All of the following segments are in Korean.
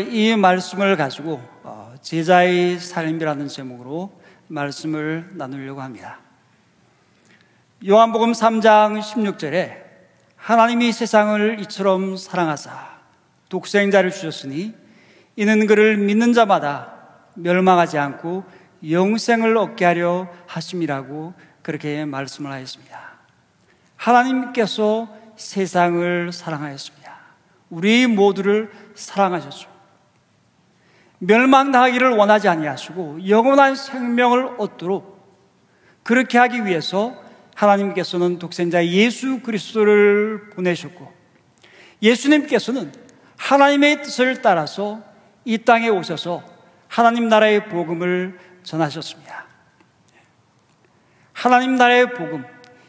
이 말씀을 가지고 어, 제자의 삶이라는 제목으로 말씀을 나누려고 합니다. 요한복음 3장 16절에 하나님이 세상을 이처럼 사랑하사 독생자를 주셨으니 이는 그를 믿는 자마다 멸망하지 않고 영생을 얻게 하려 하심이라고 그렇게 말씀을 하였습니다. 하나님께서 세상을 사랑하였습니다. 우리 모두를 사랑하셨죠. 멸망당하기를 원하지 아니하시고 영원한 생명을 얻도록 그렇게 하기 위해서 하나님께서는 독생자 예수 그리스도를 보내셨고 예수님께서는 하나님의 뜻을 따라서 이 땅에 오셔서 하나님 나라의 복음을 전하셨습니다. 하나님 나라의 복음,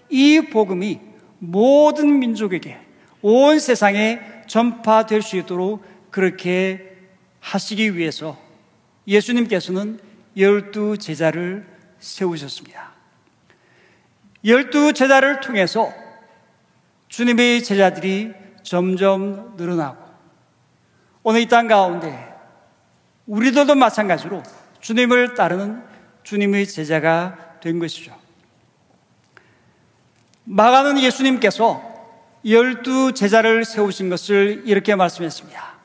이 복음이 모든 민족에게 온 세상에 전파될 수 있도록 그렇게 하시기 위해서 예수님께서는 열두 제자를 세우셨습니다. 열두 제자를 통해서 주님의 제자들이 점점 늘어나고 오늘 이 땅 가운데 우리들도 마찬가지로 주님을 따르는 주님의 제자가 된 것이죠. 마가는 예수님께서 열두 제자를 세우신 것을 이렇게 말씀했습니다.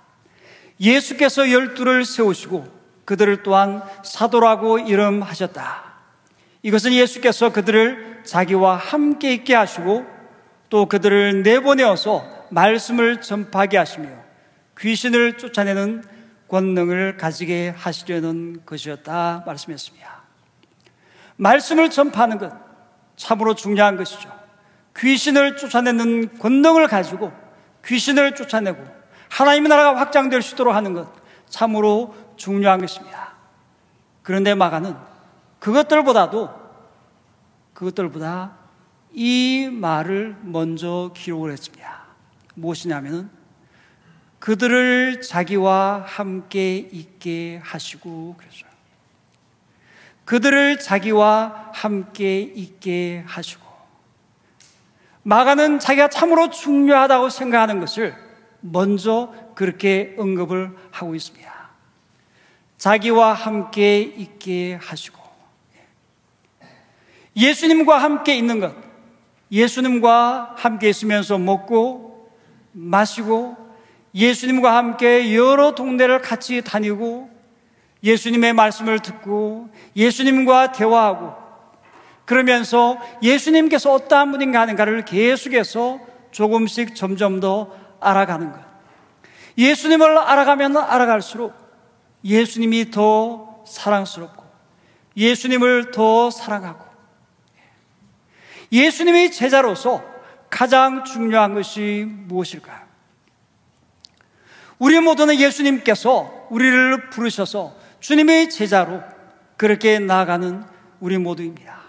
예수께서 열두를 세우시고 그들을 또한 사도라고 이름하셨다. 이것은 예수께서 그들을 자기와 함께 있게 하시고 또 그들을 내보내어서 말씀을 전파하게 하시며 귀신을 쫓아내는 권능을 가지게 하시려는 것이었다 말씀했습니다. 말씀을 전파하는 것 참으로 중요한 것이죠. 귀신을 쫓아내는 권능을 가지고 귀신을 쫓아내고 하나님의 나라가 확장될 수 있도록 하는 것 참으로 중요한 것입니다. 그런데 마가는 그것들보다도 그것들보다 이 말을 먼저 기록을 했습니다. 무엇이냐면은 그들을 자기와 함께 있게 하시고 그랬어요. 그들을 자기와 함께 있게 하시고 마가는 자기가 참으로 중요하다고 생각하는 것을 먼저 그렇게 언급을 하고 있습니다. 자기와 함께 있게 하시고 예수님과 함께 있는 것 예수님과 함께 있으면서 먹고 마시고 예수님과 함께 여러 동네를 같이 다니고 예수님의 말씀을 듣고 예수님과 대화하고 그러면서 예수님께서 어떠한 분인가 하는가를 계속해서 조금씩 점점 더 알아가는 것. 예수님을 알아가면 알아갈수록 예수님이 더 사랑스럽고 예수님을 더 사랑하고 예수님의 제자로서 가장 중요한 것이 무엇일까요? 우리 모두는 예수님께서 우리를 부르셔서 주님의 제자로 그렇게 나아가는 우리 모두입니다.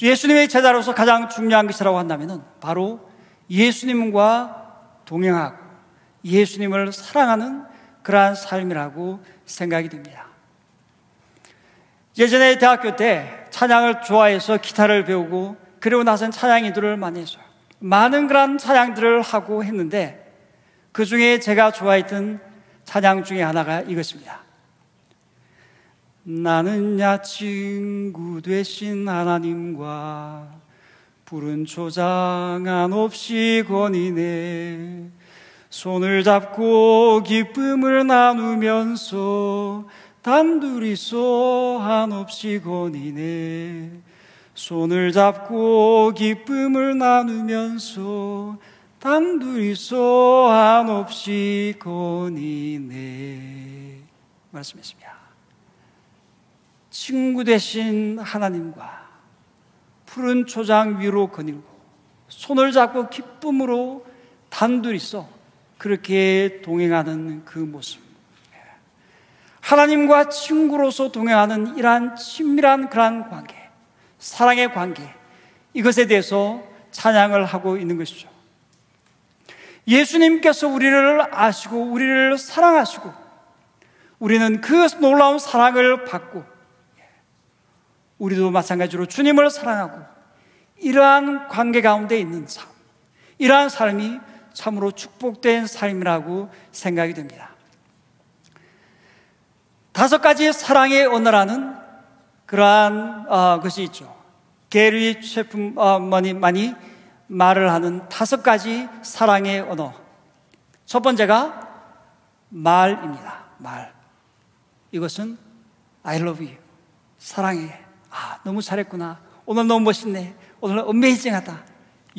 예수님의 제자로서 가장 중요한 것이라고 한다면 바로 예수님과 동행하고 예수님을 사랑하는 그러한 삶이라고 생각이 듭니다. 예전에 대학교 때 찬양을 좋아해서 기타를 배우고 그리고 나서는 찬양 인도를 많이 했어요. 많은 그런 찬양들을 하고 했는데 그 중에 제가 좋아했던 찬양 중에 하나가 이것입니다. 나는 야 친구 되신 하나님과 푸른 초장 한없이 권이네. 손을 잡고 기쁨을 나누면서 단둘이서 한없이 권이네. 손을 잡고 기쁨을 나누면서 단둘이서 한없이 권이네. 말씀했습니다. 친구 되신 하나님과 푸른 초장 위로 거닐고 손을 잡고 기쁨으로 단둘이서 그렇게 동행하는 그 모습. 하나님과 친구로서 동행하는 이러한 친밀한 그러한 관계, 사랑의 관계, 이것에 대해서 찬양을 하고 있는 것이죠. 예수님께서 우리를 아시고 우리를 사랑하시고 우리는 그 놀라운 사랑을 받고 우리도 마찬가지로 주님을 사랑하고 이러한 관계 가운데 있는 삶, 이러한 삶이 참으로 축복된 삶이라고 생각이 됩니다. 다섯 가지 사랑의 언어라는 그러한 어, 것이 있죠. 게리 셰프만이 말을 하는 다섯 가지 사랑의 언어. 첫 번째가 말입니다. 말. 이것은 I love you. 사랑해. 아, 너무 잘했구나. 오늘 너무 멋있네. 오늘 어메이징하다.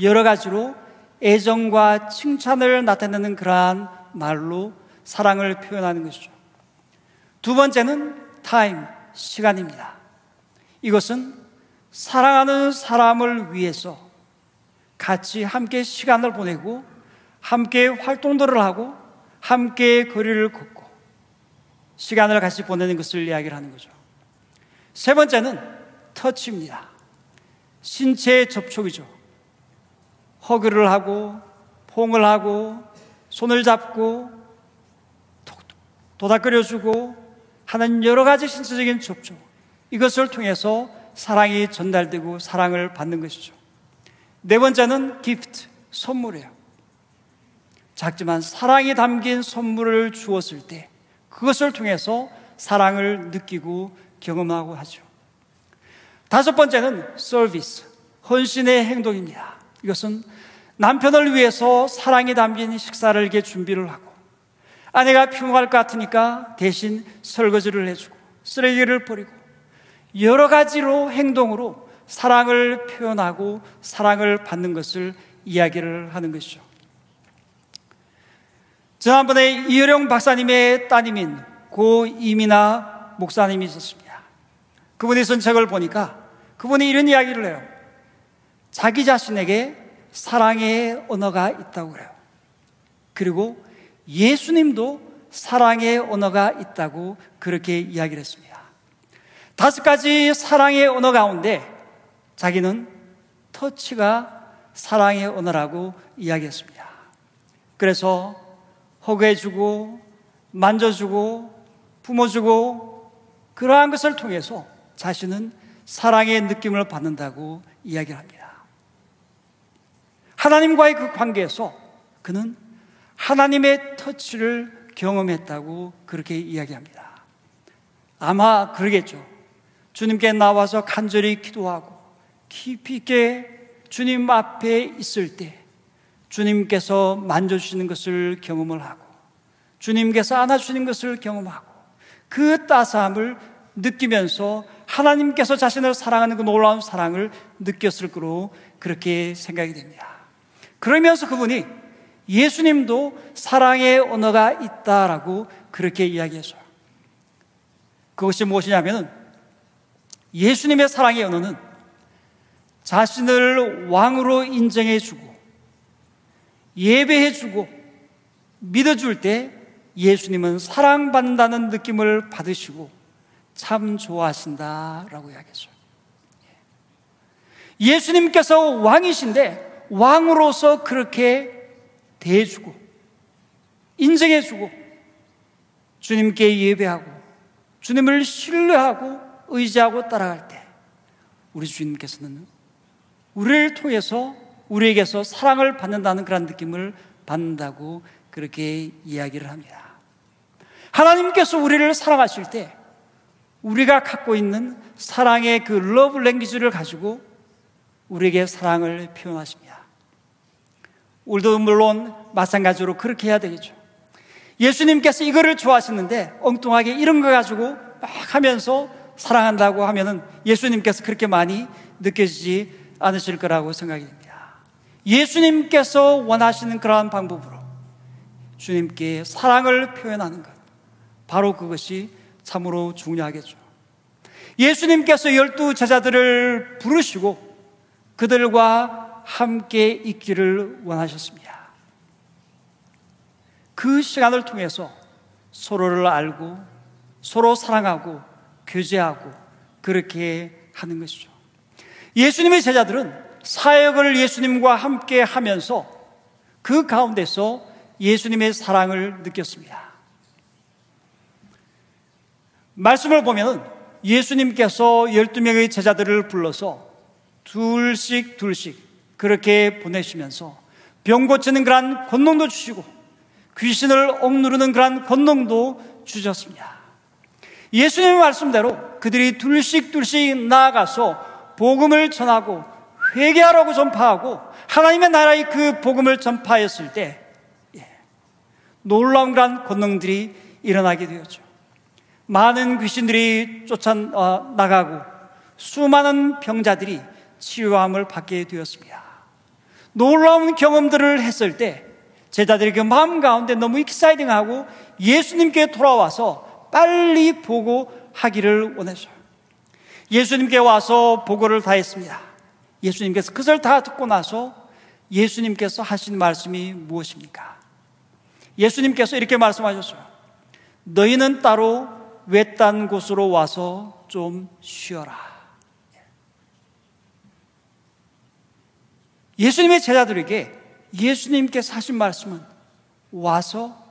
여러 가지로 애정과 칭찬을 나타내는 그러한 말로 사랑을 표현하는 것이죠. 두 번째는 타임, 시간입니다. 이것은 사랑하는 사람을 위해서 같이 함께 시간을 보내고 함께 활동들을 하고 함께 거리를 걷고 시간을 같이 보내는 것을 이야기를 하는 거죠. 세 번째는 터치입니다. 신체 접촉이죠. 허그를 하고 포옹을 하고 손을 잡고 도닥거려주고 하는 여러 가지 신체적인 접촉 이것을 통해서 사랑이 전달되고 사랑을 받는 것이죠. 네 번째는 기프트, 선물이에요. 작지만 사랑이 담긴 선물을 주었을 때 그것을 통해서 사랑을 느끼고 경험하고 하죠. 다섯 번째는 서비스, 헌신의 행동입니다. 이것은 남편을 위해서 사랑이 담긴 식사를 이렇게 준비를 하고 아내가 피곤할 것 같으니까 대신 설거지를 해주고 쓰레기를 버리고 여러 가지로 행동으로 사랑을 표현하고 사랑을 받는 것을 이야기를 하는 것이죠. 지난번에 이효령 박사님의 따님인 고 이민아 목사님이 있었습니다. 그분이 쓴 책을 보니까 그분이 이런 이야기를 해요. 자기 자신에게 사랑의 언어가 있다고 그래요. 그리고 예수님도 사랑의 언어가 있다고 그렇게 이야기를 했습니다. 다섯 가지 사랑의 언어 가운데 자기는 터치가 사랑의 언어라고 이야기했습니다. 그래서 허그해주고 만져주고 품어주고 그러한 것을 통해서 자신은 사랑의 느낌을 받는다고 이야기를 합니다. 하나님과의 그 관계에서 그는 하나님의 터치를 경험했다고 그렇게 이야기합니다. 아마 그러겠죠. 주님께 나와서 간절히 기도하고 깊이 있게 주님 앞에 있을 때 주님께서 만져주시는 것을 경험을 하고 주님께서 안아주시는 것을 경험하고 그 따스함을 느끼면서 하나님께서 자신을 사랑하는 그 놀라운 사랑을 느꼈을 거로 그렇게 생각이 됩니다. 그러면서 그분이 예수님도 사랑의 언어가 있다라고 그렇게 이야기했어요. 그것이 무엇이냐면은 예수님의 사랑의 언어는 자신을 왕으로 인정해 주고 예배해 주고 믿어줄 때 예수님은 사랑받는다는 느낌을 받으시고 참 좋아하신다라고 이야기했어요. 예수님께서 왕이신데 왕으로서 그렇게 대해주고 인정해주고 주님께 예배하고 주님을 신뢰하고 의지하고 따라갈 때 우리 주님께서는 우리를 통해서 우리에게서 사랑을 받는다는 그런 느낌을 받는다고 그렇게 이야기를 합니다. 하나님께서 우리를 사랑하실 때 우리가 갖고 있는 사랑의 그 love language를 가지고 우리에게 사랑을 표현하십니다. 우리도 물론 마찬가지로 그렇게 해야 되겠죠. 예수님께서 이거를 좋아하시는데 엉뚱하게 이런 거 가지고 막 하면서 사랑한다고 하면은 예수님께서 그렇게 많이 느껴지지 않으실 거라고 생각이 됩니다. 예수님께서 원하시는 그러한 방법으로 주님께 사랑을 표현하는 것. 바로 그것이 참으로 중요하겠죠. 예수님께서 열두 제자들을 부르시고 그들과 함께 있기를 원하셨습니다. 그 시간을 통해서 서로를 알고 서로 사랑하고 교제하고 그렇게 하는 것이죠. 예수님의 제자들은 사역을 예수님과 함께 하면서 그 가운데서 예수님의 사랑을 느꼈습니다. 말씀을 보면 예수님께서 12명의 제자들을 불러서 둘씩 둘씩 그렇게 보내시면서 병 고치는 그러한 권능도 주시고 귀신을 억누르는 그러한 권능도 주셨습니다. 예수님의 말씀대로 그들이 둘씩 둘씩 나아가서 복음을 전하고 회개하라고 전파하고 하나님의 나라의 그 복음을 전파했을 때 예, 놀라운 그런 권능들이 일어나게 되었죠. 많은 귀신들이 쫓아 어, 나가고 수많은 병자들이 치유함을 받게 되었습니다. 놀라운 경험들을 했을 때 제자들이 그 마음 가운데 너무 익사이딩하고 예수님께 돌아와서 빨리 보고 하기를 원했어요. 예수님께 와서 보고를 다 했습니다. 예수님께서 그것을 다 듣고 나서 예수님께서 하신 말씀이 무엇입니까? 예수님께서 이렇게 말씀하셨어요. 너희는 따로 외딴 곳으로 와서 좀 쉬어라. 예수님의 제자들에게 예수님께서 하신 말씀은 와서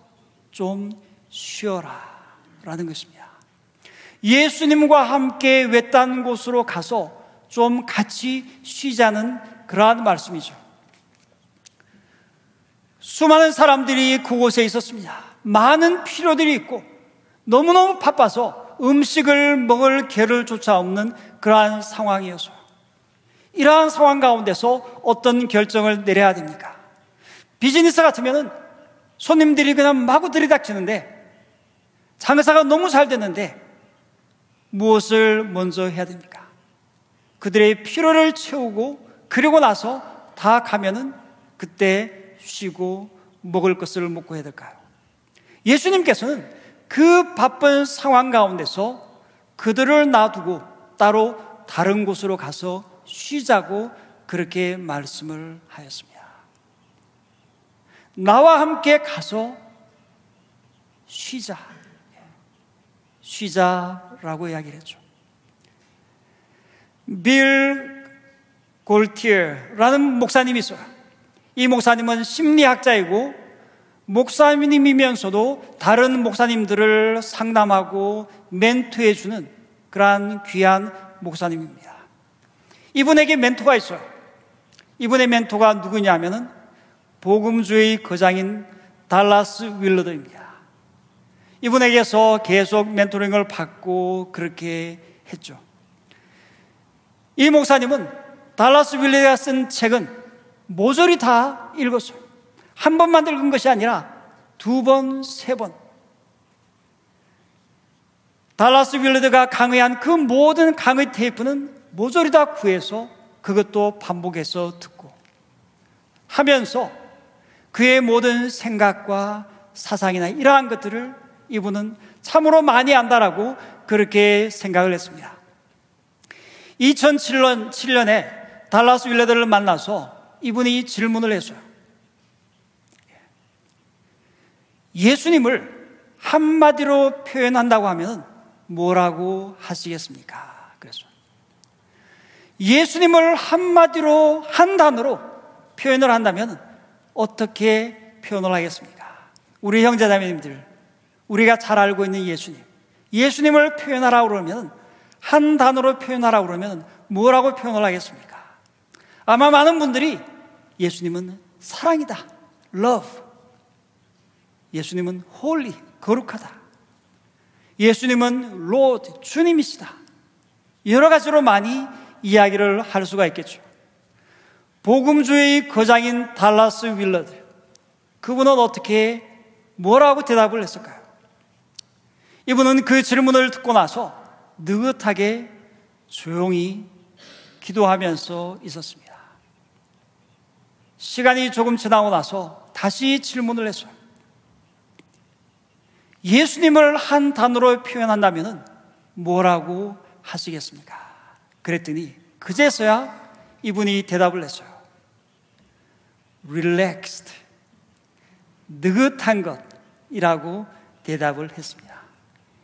좀 쉬어라 라는 것입니다. 예수님과 함께 외딴 곳으로 가서 좀 같이 쉬자는 그러한 말씀이죠. 수많은 사람들이 그곳에 있었습니다. 많은 필요들이 있고 너무너무 바빠서 음식을 먹을 개를 조차 없는 그러한 상황이어서 이러한 상황 가운데서 어떤 결정을 내려야 됩니까? 비즈니스 같으면은 손님들이 그냥 마구 들이닥치는데 장사가 너무 잘 됐는데 무엇을 먼저 해야 됩니까? 그들의 필요를 채우고 그리고 나서 다 가면은 그때 쉬고 먹을 것을 먹고 해야 될까요? 예수님께서는 그 바쁜 상황 가운데서 그들을 놔두고 따로 다른 곳으로 가서 쉬자고 그렇게 말씀을 하였습니다. 나와 함께 가서 쉬자. 쉬자라고 이야기를 했죠. 빌 골티어라는 목사님이 있어요. 이 목사님은 심리학자이고 목사님이면서도 다른 목사님들을 상담하고 멘토해 주는 그러한 귀한 목사님입니다. 이분에게 멘토가 있어요. 이분의 멘토가 누구냐면은 복음주의 거장인 달라스 윌러드입니다. 이분에게서 계속 멘토링을 받고 그렇게 했죠. 이 목사님은 달라스 윌러드가 쓴 책은 모조리 다 읽었어요. 한 번만 읽은 것이 아니라 두 번, 세 번. 달라스 윌러드가 강의한 그 모든 강의 테이프는 모조리 다 구해서 그것도 반복해서 듣고 하면서 그의 모든 생각과 사상이나 이러한 것들을 이분은 참으로 많이 안다라고 그렇게 생각을 했습니다. 2007년, 7년에 달라스 윌레드를 만나서 이분이 질문을 했어요. 예수님을 한마디로 표현한다고 하면 뭐라고 하시겠습니까? 그래서 예수님을 한마디로 한 단어로 표현을 한다면 어떻게 표현을 하겠습니까? 우리 형제자매님들, 우리가 잘 알고 있는 예수님. 예수님을 표현하라 그러면 한 단어로 표현하라 그러면 뭐라고 표현을 하겠습니까? 아마 많은 분들이 예수님은 사랑이다. love. 예수님은 holy. 거룩하다. 예수님은 Lord. 주님이시다. 여러 가지로 많이 이야기를 할 수가 있겠죠. 복음주의 거장인 달라스 윌러드. 그분은 어떻게 뭐라고 대답을 했을까요? 이분은 그 질문을 듣고 나서 느긋하게 조용히 기도하면서 있었습니다. 시간이 조금 지나고 나서 다시 질문을 했어요. 예수님을 한 단어로 표현한다면 뭐라고 하시겠습니까? 그랬더니 그제서야 이분이 대답을 했어요. relaxed. 느긋한 것이라고 대답을 했습니다.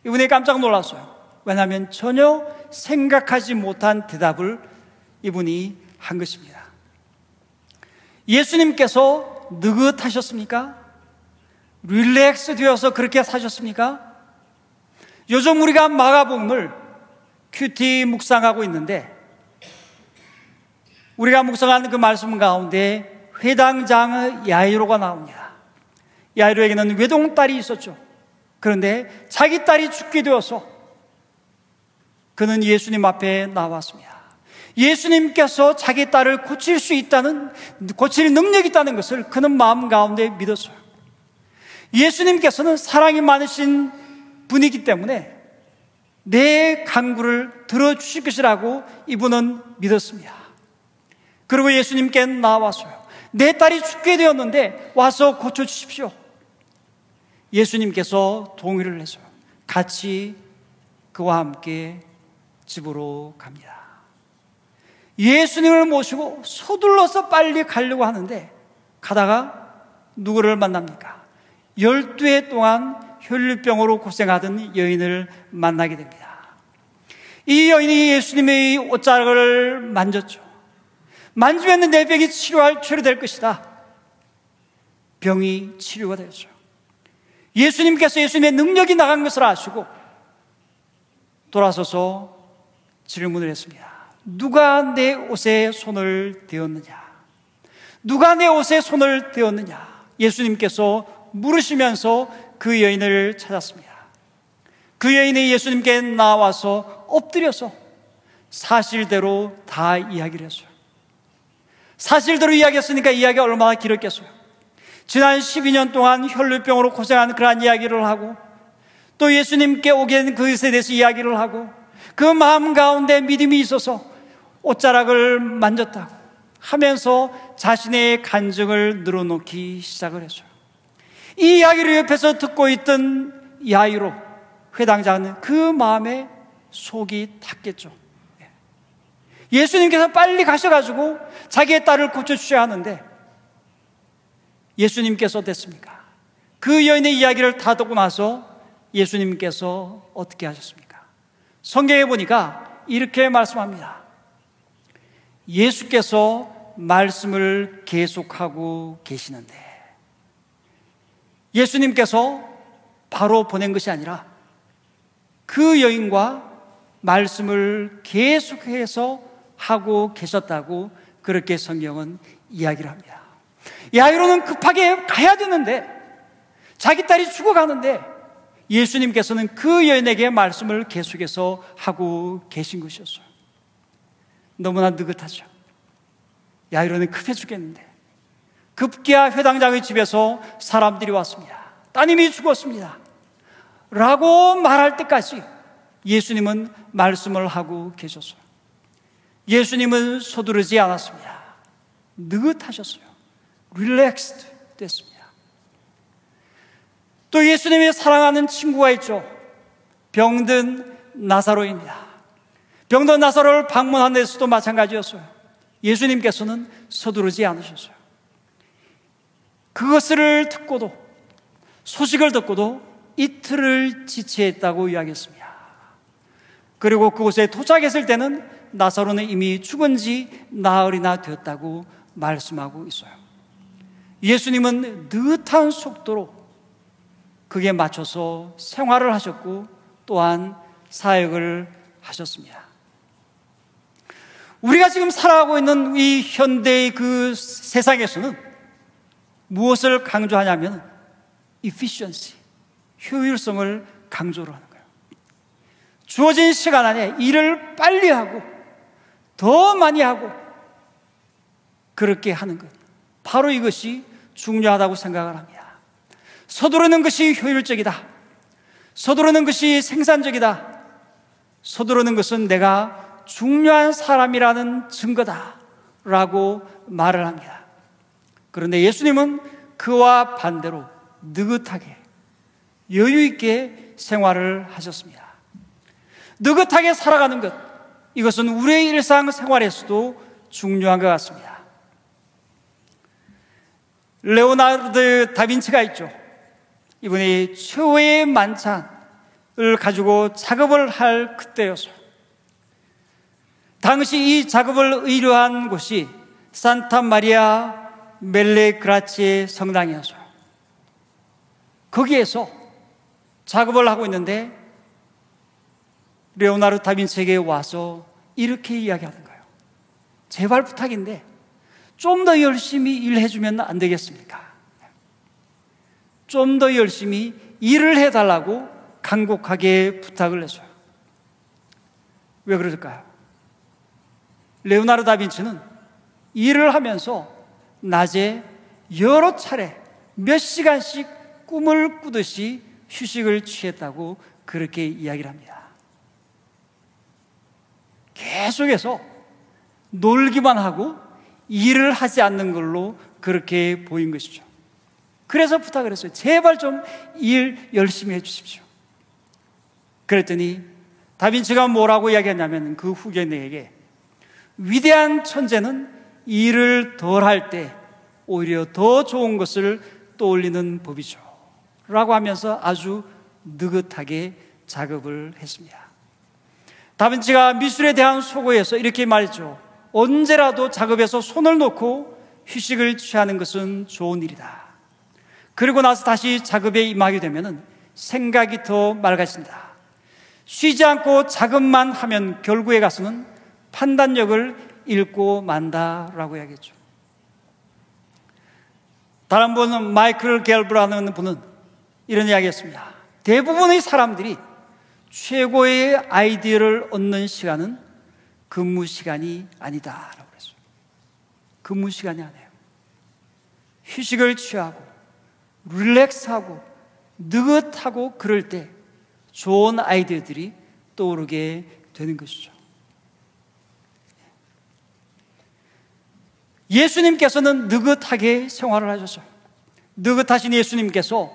이분이 깜짝 놀랐어요. 왜냐하면 전혀 생각하지 못한 대답을 이분이 한 것입니다. 예수님께서 느긋하셨습니까? 릴렉스 되어서 그렇게 사셨습니까? 요즘 우리가 마가복음을 큐티 묵상하고 있는데 우리가 묵상하는 그 말씀 가운데 회당장의 야이로가 나옵니다. 야이로에게는 외동딸이 있었죠. 그런데 자기 딸이 죽게 되어서 그는 예수님 앞에 나왔습니다. 예수님께서 자기 딸을 고칠 수 있다는, 고칠 능력이 있다는 것을 그는 마음 가운데 믿었어요. 예수님께서는 사랑이 많으신 분이기 때문에 내 강구를 들어주실 것이라고 이분은 믿었습니다. 그리고 예수님께 나와서요. 내 딸이 죽게 되었는데 와서 고쳐주십시오. 예수님께서 동의를 해서 같이 그와 함께 집으로 갑니다. 예수님을 모시고 서둘러서 빨리 가려고 하는데 가다가 누구를 만납니까? 12해 동안 혈류병으로 고생하던 여인을 만나게 됩니다. 이 여인이 예수님의 옷자락을 만졌죠. 만지면 내 병이 치료할, 치료될 것이다. 병이 치료가 되었죠. 예수님께서 예수님의 능력이 나간 것을 아시고 돌아서서 질문을 했습니다. 누가 내 옷에 손을 대었느냐? 누가 내 옷에 손을 대었느냐? 예수님께서 물으시면서 그 여인을 찾았습니다. 그 여인이 예수님께 나와서 엎드려서 사실대로 다 이야기를 했어요. 사실대로 이야기했으니까 이야기가 얼마나 길었겠어요. 지난 12년 동안 혈류병으로 고생한 그러한 이야기를 하고 또 예수님께 오게 된 그것에 대해서 이야기를 하고 그 마음 가운데 믿음이 있어서 옷자락을 만졌다고 하면서 자신의 간증을 늘어놓기 시작을 했어요. 이 이야기를 옆에서 듣고 있던 야이로 회당장은 그 마음에 속이 탔겠죠. 예수님께서 빨리 가셔가지고 자기의 딸을 고쳐주셔야 하는데 예수님께서 됐습니까? 그 여인의 이야기를 다 듣고 나서 예수님께서 어떻게 하셨습니까? 성경에 보니까 이렇게 말씀합니다. 예수께서 말씀을 계속하고 계시는데 예수님께서 바로 보낸 것이 아니라 그 여인과 말씀을 계속해서 하고 계셨다고 그렇게 성경은 이야기를 합니다. 야이로는 급하게 가야 되는데 자기 딸이 죽어가는데 예수님께서는 그 여인에게 말씀을 계속해서 하고 계신 것이었어요. 너무나 느긋하죠. 야이로는 급해 죽겠는데 급기야 회당장의 집에서 사람들이 왔습니다. 따님이 죽었습니다. 라고 말할 때까지 예수님은 말씀을 하고 계셨어요. 예수님은 서두르지 않았습니다. 느긋하셨어요. 릴렉스드 됐습니다. 또 예수님이 사랑하는 친구가 있죠. 병든 나사로입니다. 병든 나사로를 방문한 데서도 마찬가지였어요. 예수님께서는 서두르지 않으셨어요. 그것을 듣고도 소식을 듣고도 이틀을 지체했다고 이야기했습니다. 그리고 그곳에 도착했을 때는 나사로는 이미 죽은 지 나흘이나 되었다고 말씀하고 있어요. 예수님은 느긋한 속도로 그게 맞춰서 생활을 하셨고 또한 사역을 하셨습니다. 우리가 지금 살아가고 있는 이 현대의 그 세상에서는 무엇을 강조하냐면 efficiency, 효율성을 강조를 하는 거예요. 주어진 시간 안에 일을 빨리 하고 더 많이 하고 그렇게 하는 것. 바로 이것이 중요하다고 생각을 합니다. 서두르는 것이 효율적이다. 서두르는 것이 생산적이다. 서두르는 것은 내가 중요한 사람이라는 증거다. 라고 말을 합니다. 그런데 예수님은 그와 반대로 느긋하게 여유 있게 생활을 하셨습니다. 느긋하게 살아가는 것. 이것은 우리의 일상 생활에서도 중요한 것 같습니다. 레오나르드 다빈치가 있죠. 이분이 최후의 만찬을 가지고 작업을 할 그때였어요. 당시 이 작업을 의뢰한 곳이 산타 마리아 멜레 그라치의 성당이었어요. 거기에서 작업을 하고 있는데 레오나르 다빈치에게 와서 이렇게 이야기하는 거예요. 제발 부탁인데 좀 더 열심히 일해주면 안 되겠습니까? 좀 더 열심히 일을 해달라고 간곡하게 부탁을 했어요. 왜 그럴까요? 레오나르 다빈치는 일을 하면서 낮에 여러 차례 몇 시간씩 꿈을 꾸듯이 휴식을 취했다고 그렇게 이야기를 합니다. 계속해서 놀기만 하고 일을 하지 않는 걸로 그렇게 보인 것이죠. 그래서 부탁을 했어요. 제발 좀 일 열심히 해 주십시오. 그랬더니 다빈치가 뭐라고 이야기했냐면 그 후견에게 위대한 천재는 일을 덜 할 때 오히려 더 좋은 것을 떠올리는 법이죠. 라고 하면서 아주 느긋하게 작업을 했습니다. 다빈치가 미술에 대한 소고에서 이렇게 말했죠. 언제라도 작업에서 손을 놓고 휴식을 취하는 것은 좋은 일이다. 그리고 나서 다시 작업에 임하게 되면 생각이 더 맑아진다. 쉬지 않고 작업만 하면 결국에 가서는 판단력을 잃고 만다라고 이야기했죠. 다른 분은 마이클 갤브라는 분은 이런 이야기 했습니다. 대부분의 사람들이 최고의 아이디어를 얻는 시간은 근무 시간이 아니다라고 그랬어요. 근무 시간이 아니에요. 휴식을 취하고 릴렉스하고 느긋하고 그럴 때 좋은 아이디어들이 떠오르게 되는 것이죠. 예수님께서는 느긋하게 생활을 하셨어요. 느긋하신 예수님께서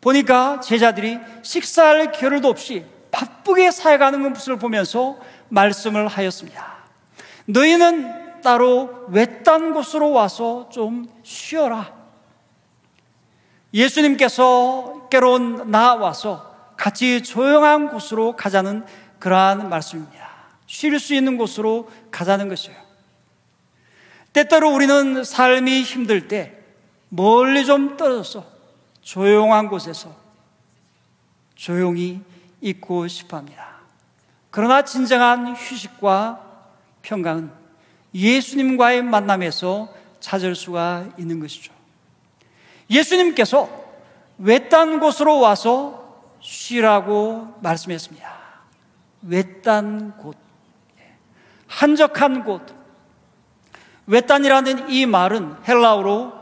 보니까 제자들이 식사할 겨를도 없이 바쁘게 살아가는 것을 보면서 말씀을 하였습니다. 너희는 따로 외딴 곳으로 와서 좀 쉬어라. 예수님께서 깨로 나와서 같이 조용한 곳으로 가자는 그러한 말씀입니다. 쉴 수 있는 곳으로 가자는 것이에요. 때때로 우리는 삶이 힘들 때 멀리 좀 떨어져서 조용한 곳에서 조용히 있고 싶어 합니다. 그러나 진정한 휴식과 평강은 예수님과의 만남에서 찾을 수가 있는 것이죠. 예수님께서 외딴 곳으로 와서 쉬라고 말씀했습니다. 외딴 곳, 한적한 곳. 외딴이라는 이 말은 헬라어로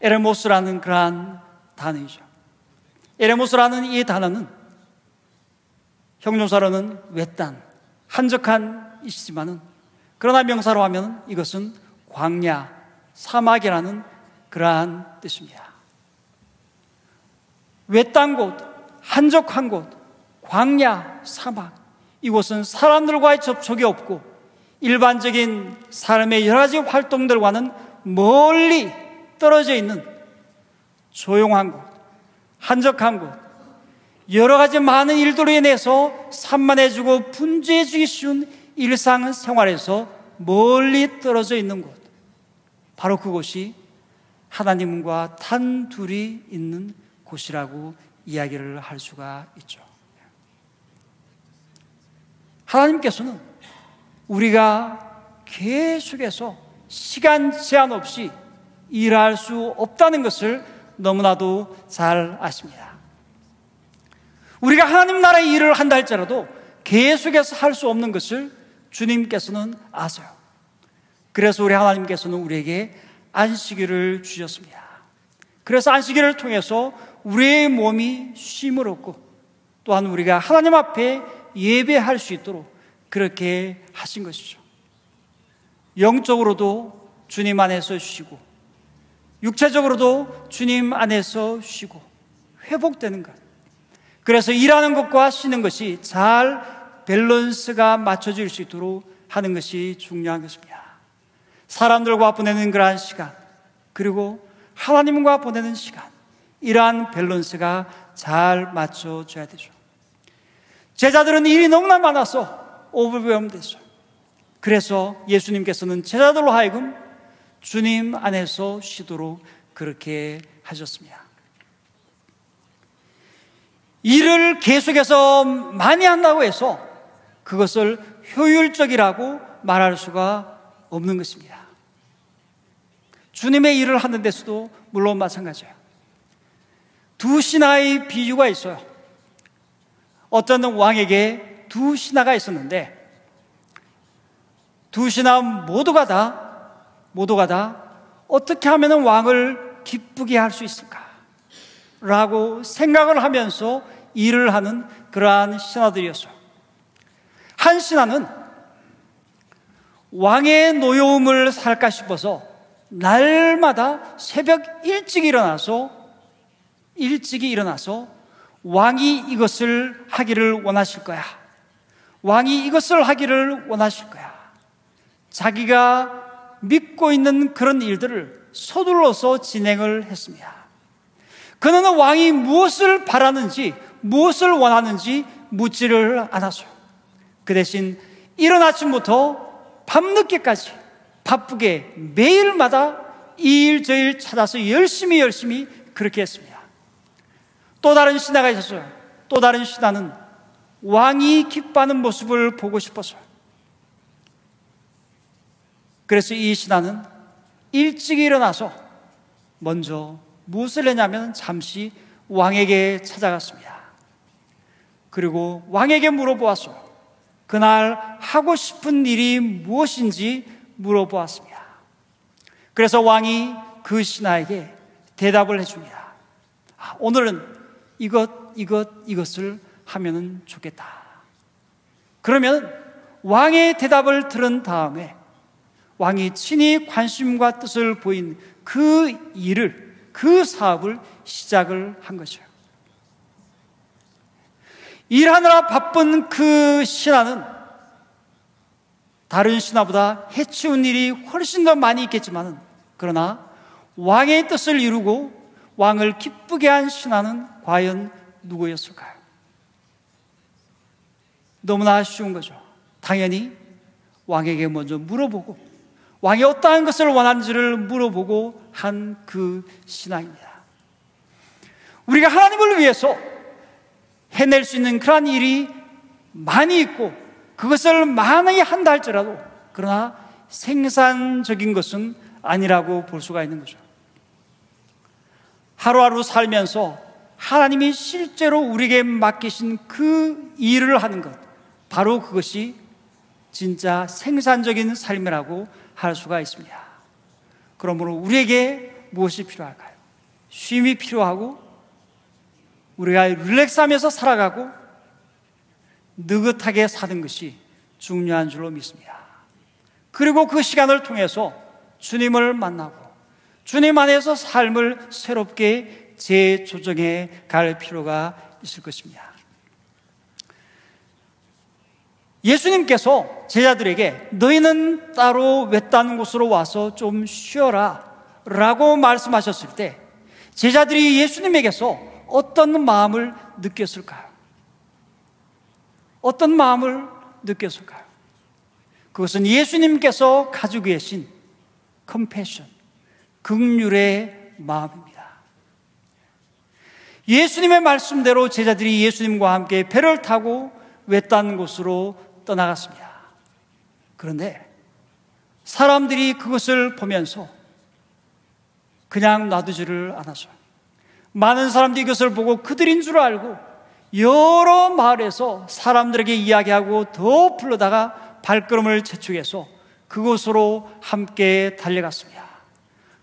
에레모스라는 그러한 단어이죠. 에레모스라는 이 단어는 형용사로는 외딴, 한적한 이시지만은 그러나 명사로 하면 이것은 광야, 사막이라는 그러한 뜻입니다. 외딴 곳, 한적한 곳, 광야, 사막. 이곳은 사람들과의 접촉이 없고 일반적인 사람의 여러 가지 활동들과는 멀리 떨어져 있는 조용한 곳, 한적한 곳, 여러 가지 많은 일들로 인해서 산만해지고 분주해지기 쉬운 일상 생활에서 멀리 떨어져 있는 곳. 바로 그곳이 하나님과 단둘이 있는 곳이라고 이야기를 할 수가 있죠. 하나님께서는 우리가 계속해서 시간 제한 없이 일할 수 없다는 것을 너무나도 잘 아십니다. 우리가 하나님 나라의 일을 한다 할지라도 계속해서 할 수 없는 것을 주님께서는 아세요. 그래서 우리 하나님께서는 우리에게 안식일을 주셨습니다. 그래서 안식일을 통해서 우리의 몸이 쉼을 얻고 또한 우리가 하나님 앞에 예배할 수 있도록 그렇게 하신 것이죠. 영적으로도 주님 안에서 쉬고 육체적으로도 주님 안에서 쉬고 회복되는 것. 그래서 일하는 것과 쉬는 것이 잘 밸런스가 맞춰질 수 있도록 하는 것이 중요한 것입니다. 사람들과 보내는 그러한 시간, 그리고 하나님과 보내는 시간, 이러한 밸런스가 잘 맞춰져야 되죠. 제자들은 일이 너무나 많아서 오버웨엄 됐어요. 그래서 예수님께서는 제자들로 하여금 주님 안에서 쉬도록 그렇게 하셨습니다. 일을 계속해서 많이 한다고 해서 그것을 효율적이라고 말할 수가 없는 것입니다. 주님의 일을 하는 데서도 물론 마찬가지예요. 두 신하의 비유가 있어요. 어떤 왕에게 두 신하가 있었는데 두 신하 모두가 다 모두가 다 어떻게 하면 왕을 기쁘게 할 수 있을까? 라고 생각을 하면서 일을 하는 그러한 신하들이었어요. 한 신하는 왕의 노여움을 살까 싶어서 날마다 새벽 일찍 일어나서 일찍이 일어나서 왕이 이것을 하기를 원하실 거야. 왕이 이것을 하기를 원하실 거야. 자기가 믿고 있는 그런 일들을 서둘러서 진행을 했습니다. 그는 왕이 무엇을 바라는지, 무엇을 원하는지 묻지를 않았어요. 그 대신 이른 아침부터 밤늦게까지 바쁘게 매일마다 이 일 저 일 찾아서 열심히 열심히 그렇게 했습니다. 또 다른 신하가 있었어요. 또 다른 신하는 왕이 기뻐하는 모습을 보고 싶었어요. 그래서 이 신하는 일찍 일어나서 먼저 무엇을 했냐면 잠시 왕에게 찾아갔습니다. 그리고 왕에게 물어보았어. 그날 하고 싶은 일이 무엇인지 물어보았습니다. 그래서 왕이 그 신하에게 대답을 해줍니다. 아, 오늘은 이것, 이것, 이것을 하면 좋겠다. 그러면 왕의 대답을 들은 다음에 왕이 친히 관심과 뜻을 보인 그 일을, 그 사업을 시작을 한 거죠. 일하느라 바쁜 그 신하는 다른 신하보다 해치운 일이 훨씬 더 많이 있겠지만, 그러나 왕의 뜻을 이루고 왕을 기쁘게 한 신하는 과연 누구였을까요? 너무나 쉬운 거죠. 당연히 왕에게 먼저 물어보고 왕이 어떠한 것을 원하는지를 물어보고 한 그 신앙입니다. 우리가 하나님을 위해서 해낼 수 있는 그러한 일이 많이 있고 그것을 많이 한다 할지라도 그러나 생산적인 것은 아니라고 볼 수가 있는 거죠. 하루하루 살면서 하나님이 실제로 우리에게 맡기신 그 일을 하는 것, 바로 그것이 진짜 생산적인 삶이라고 할 수가 있습니다. 그러므로 우리에게 무엇이 필요할까요? 쉼이 필요하고 우리가 릴렉스하면서 살아가고 느긋하게 사는 것이 중요한 줄로 믿습니다. 그리고 그 시간을 통해서 주님을 만나고 주님 안에서 삶을 새롭게 재조정해 갈 필요가 있을 것입니다. 예수님께서 제자들에게 너희는 따로 외딴 곳으로 와서 좀 쉬어라 라고 말씀하셨을 때 제자들이 예수님에게서 어떤 마음을 느꼈을까요? 어떤 마음을 느꼈을까요? 그것은 예수님께서 가지고 계신 컴패션, 극률의 마음입니다. 예수님의 말씀대로 제자들이 예수님과 함께 배를 타고 외딴 곳으로 떠나갔습니다. 그런데 사람들이 그것을 보면서 그냥 놔두지를 않았어요. 많은 사람들이 이것을 보고 그들인 줄 알고 여러 마을에서 사람들에게 이야기하고 더 불러다가 발걸음을 재촉해서 그곳으로 함께 달려갔습니다.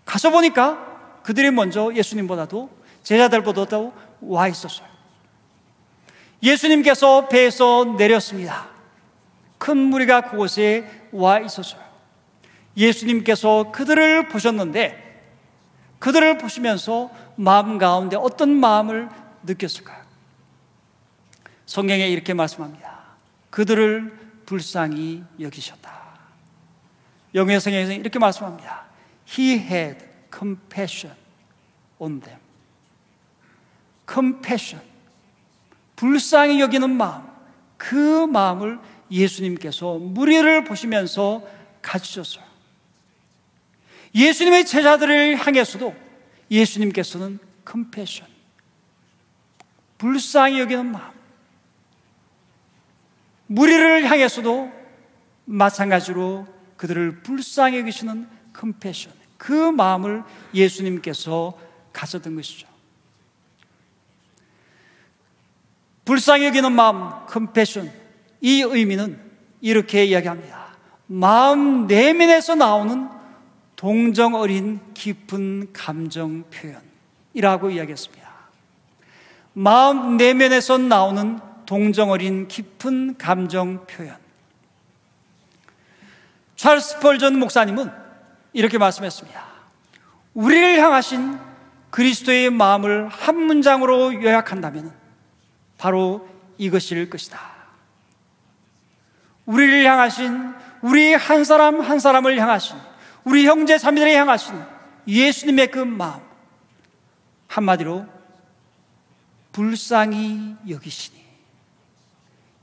가서 보니까 그들이 먼저 예수님보다도 제자들보다도 와 있었어요. 예수님께서 배에서 내렸습니다. 큰 무리가 그곳에 와 있었어요. 예수님께서 그들을 보셨는데 그들을 보시면서 마음 가운데 어떤 마음을 느꼈을까요? 성경에 이렇게 말씀합니다. 그들을 불쌍히 여기셨다. 영의 성경에서 이렇게 말씀합니다. He had compassion on them. compassion. 불쌍히 여기는 마음. 그 마음을 예수님께서 무리를 보시면서 가지셨어요. 예수님의 제자들을 향해서도 예수님께서는 컴패션, 불쌍히 여기는 마음, 무리를 향해서도 마찬가지로 그들을 불쌍히 여기시는 컴패션, 그 마음을 예수님께서 가졌던 것이죠. 불쌍히 여기는 마음, 컴패션, 이 의미는 이렇게 이야기합니다. 마음 내면에서 나오는 동정 어린 깊은 감정 표현이라고 이야기했습니다. 마음 내면에서 나오는 동정 어린 깊은 감정 표현. 찰스 펄전 목사님은 이렇게 말씀했습니다. 우리를 향하신 그리스도의 마음을 한 문장으로 요약한다면 바로 이것일 것이다. 우리를 향하신 우리 한 사람 한 사람을 향하신 우리 형제 자매들을 향하신 예수님의 그 마음 한마디로 불쌍히 여기시니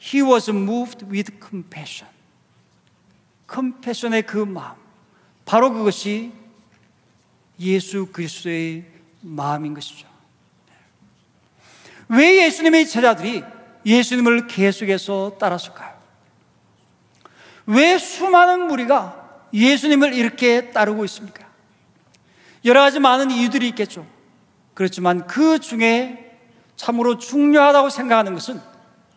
He was moved with compassion. 컴패션의 그 마음 바로 그것이 예수 그리스도의 마음인 것이죠. 왜 예수님의 제자들이 예수님을 계속해서 따랐을까요? 왜 수많은 무리가 예수님을 이렇게 따르고 있습니까? 여러 가지 많은 이유들이 있겠죠. 그렇지만 그 중에 참으로 중요하다고 생각하는 것은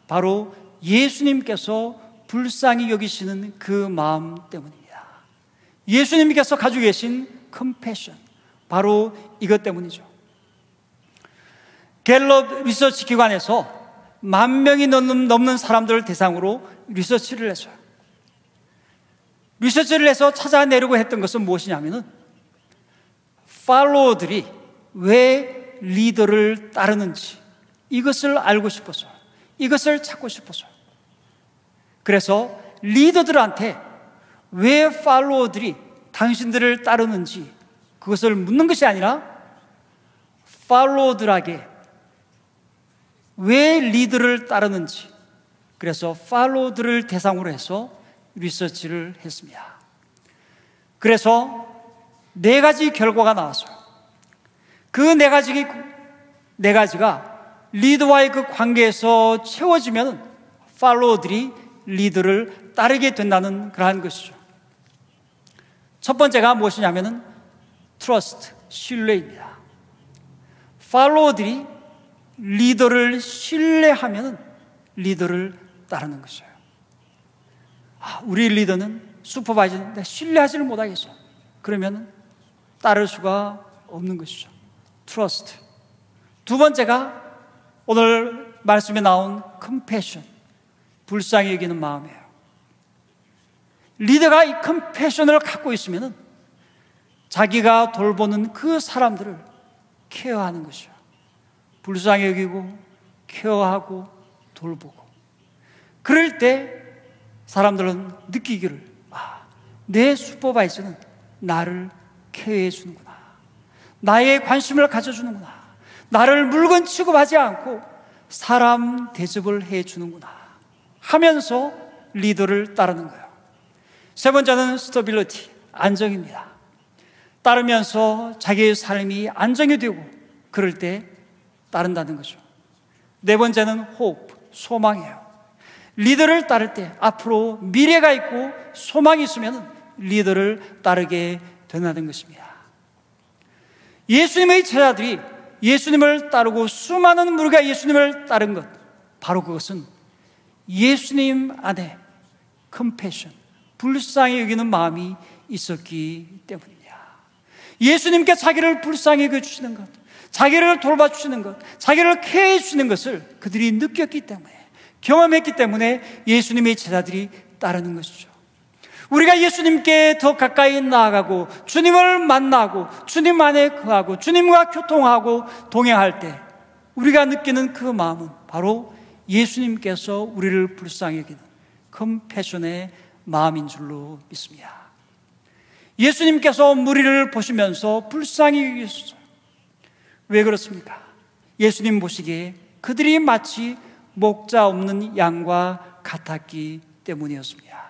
바로 예수님께서 불쌍히 여기시는 그 마음 때문입니다. 예수님께서 가지고 계신 컴패션. 바로 이것 때문이죠. 갤럽 리서치 기관에서 만 명이 넘는, 사람들을 대상으로 리서치를 했어요. 리서치를 해서 찾아내려고 했던 것은 무엇이냐면은 팔로워들이 왜 리더를 따르는지 이것을 알고 싶어서 이것을 찾고 싶어서. 그래서 리더들한테 왜 팔로워들이 당신들을 따르는지 그것을 묻는 것이 아니라 팔로워들에게 왜 리더를 따르는지 그래서 팔로워들을 대상으로 해서 리서치를 했습니다. 그래서 네 가지 결과가 나왔어요. 그 네 가지 네 가지가 리더와의 그 관계에서 채워지면 follower들이 리더를 따르게 된다는 그러한 것이죠. 첫 번째가 무엇이냐면은 trust, 신뢰입니다. follower들이 리더를 신뢰하면 리더를 따르는 것이에요. 아, 우리 리더는 supervisor인데 신뢰하지를 못하겠어. 그러면 따를 수가 없는 것이죠. trust. 두 번째가 오늘 말씀에 나온 compassion. 불쌍히 여기는 마음이에요. 리더가 이 compassion을 갖고 있으면 자기가 돌보는 그 사람들을 care하는 것이요. 불쌍히 여기고 care하고 돌보고. 그럴 때 사람들은 느끼기를 아, 내 슈퍼바이저는 나를 케어해 주는구나. 나의 관심을 가져주는구나. 나를 물건 취급하지 않고 사람 대접을 해 주는구나. 하면서 리더를 따르는 거예요. 세 번째는 stability, 안정입니다. 따르면서 자기의 삶이 안정이 되고 그럴 때 따른다는 거죠. 네 번째는 호흡, 소망이에요. 리더를 따를 때 앞으로 미래가 있고 소망이 있으면 리더를 따르게 된다는 것입니다. 예수님의 제자들이 예수님을 따르고 수많은 무리가 예수님을 따른 것, 바로 그것은 예수님 안에 컴패션, 불쌍히 여기는 마음이 있었기 때문입니다. 예수님께 자기를 불쌍히 여겨주시는 것, 자기를 돌봐주시는 것, 자기를 케어해 주시는 것을 그들이 느꼈기 때문에, 경험했기 때문에 예수님의 제자들이 따르는 것이죠. 우리가 예수님께 더 가까이 나아가고, 주님을 만나고, 주님 안에 거하고, 주님과 교통하고, 동행할 때, 우리가 느끼는 그 마음은 바로 예수님께서 우리를 불쌍히 여기는 컴패션의 마음인 줄로 믿습니다. 예수님께서 무리를 보시면서 불쌍히 여기셨어요. 왜 그렇습니까? 예수님 보시기에 그들이 마치 목자 없는 양과 같았기 때문이었습니다.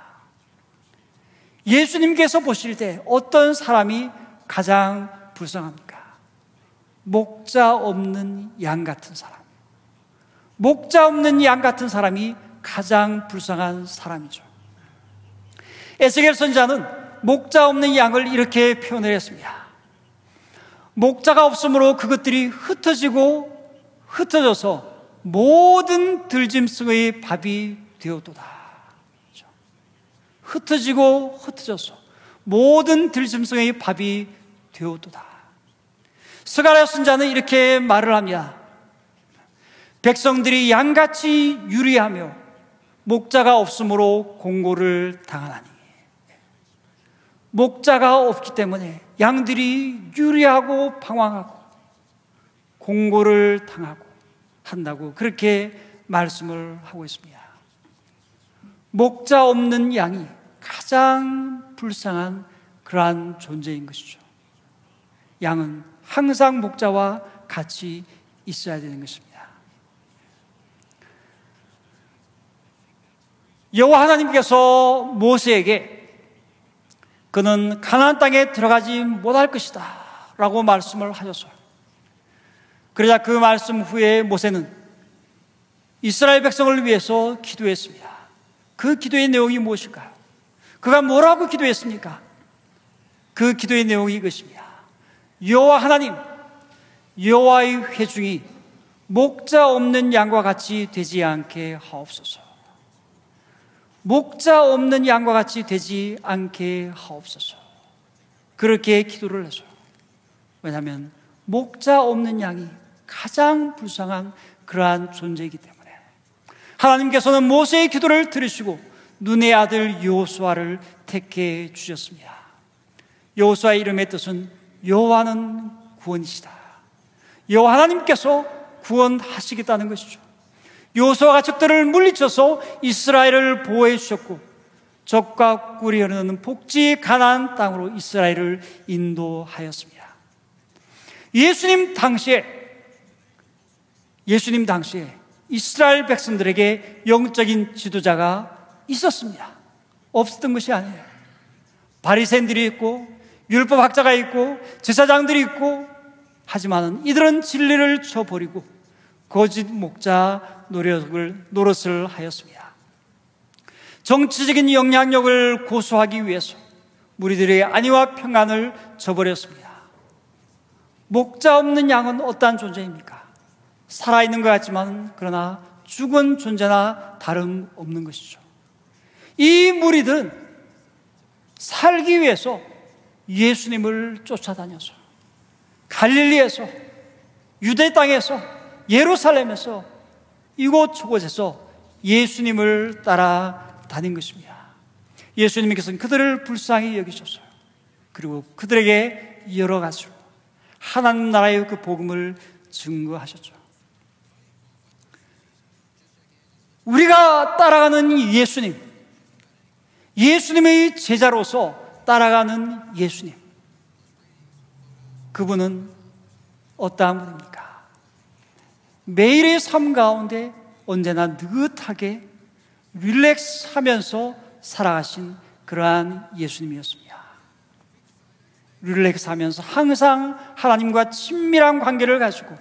예수님께서 보실 때 어떤 사람이 가장 불쌍합니까? 목자 없는 양 같은 사람. 목자 없는 양 같은 사람이 가장 불쌍한 사람이죠. 에스겔 선자는 목자 없는 양을 이렇게 표현을 했습니다. 목자가 없으므로 그것들이 흩어지고 흩어져서 모든 들짐승의 밥이 되었도다. 흩어지고 흩어져서 모든 들짐승의 밥이 되었도다. 스가랴 선자는 이렇게 말을 합니다. 백성들이 양같이 유리하며 목자가 없으므로 공고를 당하나니. 목자가 없기 때문에 양들이 유리하고 방황하고 공고를 당하고 한다고 그렇게 말씀을 하고 있습니다. 목자 없는 양이 가장 불쌍한 그러한 존재인 것이죠. 양은 항상 목자와 같이 있어야 되는 것입니다. 여호와 하나님께서 모세에게 그는 가나안 땅에 들어가지 못할 것이다라고 말씀을 하셨어요. 그러자 그 말씀 후에 모세는 이스라엘 백성을 위해서 기도했습니다. 그 기도의 내용이 무엇일까요? 그가 뭐라고 기도했습니까? 그 기도의 내용이 이것입니다. 여호와 하나님, 여호와의 회중이 목자 없는 양과 같이 되지 않게 하옵소서. 목자 없는 양과 같이 되지 않게 하옵소서. 그렇게 기도를 해서 왜냐하면 목자 없는 양이 가장 불쌍한 그러한 존재이기 때문에 하나님께서는 모세의 기도를 들으시고 눈의 아들 여호수아를 택해 주셨습니다. 여호수아의 이름의 뜻은 여호와는 구원이시다. 여호와 하나님께서 구원하시겠다는 것이죠. 여호수아가 적들을 물리쳐서 이스라엘을 보호해 주셨고 적과 꿀이 흐르는 복지 가나안 땅으로 이스라엘을 인도하였습니다. 예수님 당시에 예수님 당시에 이스라엘 백성들에게 영적인 지도자가 있었습니다. 없었던 것이 아니에요. 바리새인들이 있고 율법 학자가 있고 제사장들이 있고 하지만 이들은 진리를 쳐버리고 거짓 목자 노력을 노릇을 하였습니다. 정치적인 영향력을 고수하기 위해서 무리들의 안위와 평안을 저버렸습니다. 목자 없는 양은 어떠한 존재입니까? 살아있는 것 같지만 그러나 죽은 존재나 다름없는 것이죠. 이 무리들은 살기 위해서 예수님을 쫓아다녀서 갈릴리에서 유대 땅에서 예루살렘에서 이곳 저곳에서 예수님을 따라 다닌 것입니다. 예수님께서는 그들을 불쌍히 여기셨어요. 그리고 그들에게 여러 가지로 하나님 나라의 그 복음을 증거하셨죠. 우리가 따라가는 예수님, 예수님의 제자로서 따라가는 예수님, 그분은 어떠한 분입니까? 매일의 삶 가운데 언제나 느긋하게 릴렉스 하면서 살아가신 그러한 예수님이었습니다. 릴렉스 하면서 항상 하나님과 친밀한 관계를 가지고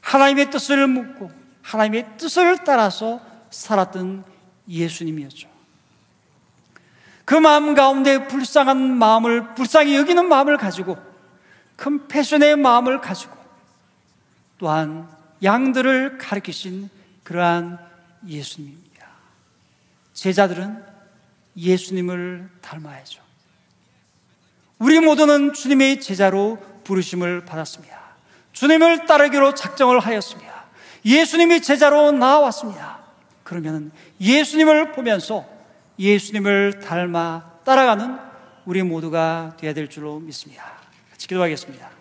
하나님의 뜻을 묻고 하나님의 뜻을 따라서 살았던 예수님이었죠. 그 마음 가운데 불쌍한 마음을, 불쌍히 여기는 마음을 가지고, 컴패션의 마음을 가지고, 또한 양들을 가르치신 그러한 예수님입니다. 제자들은 예수님을 닮아야죠. 우리 모두는 주님의 제자로 부르심을 받았습니다. 주님을 따르기로 작정을 하였습니다. 예수님이 제자로 나왔습니다. 그러면 예수님을 보면서 예수님을 닮아 따라가는 우리 모두가 되어야 될 줄로 믿습니다. 같이 기도하겠습니다.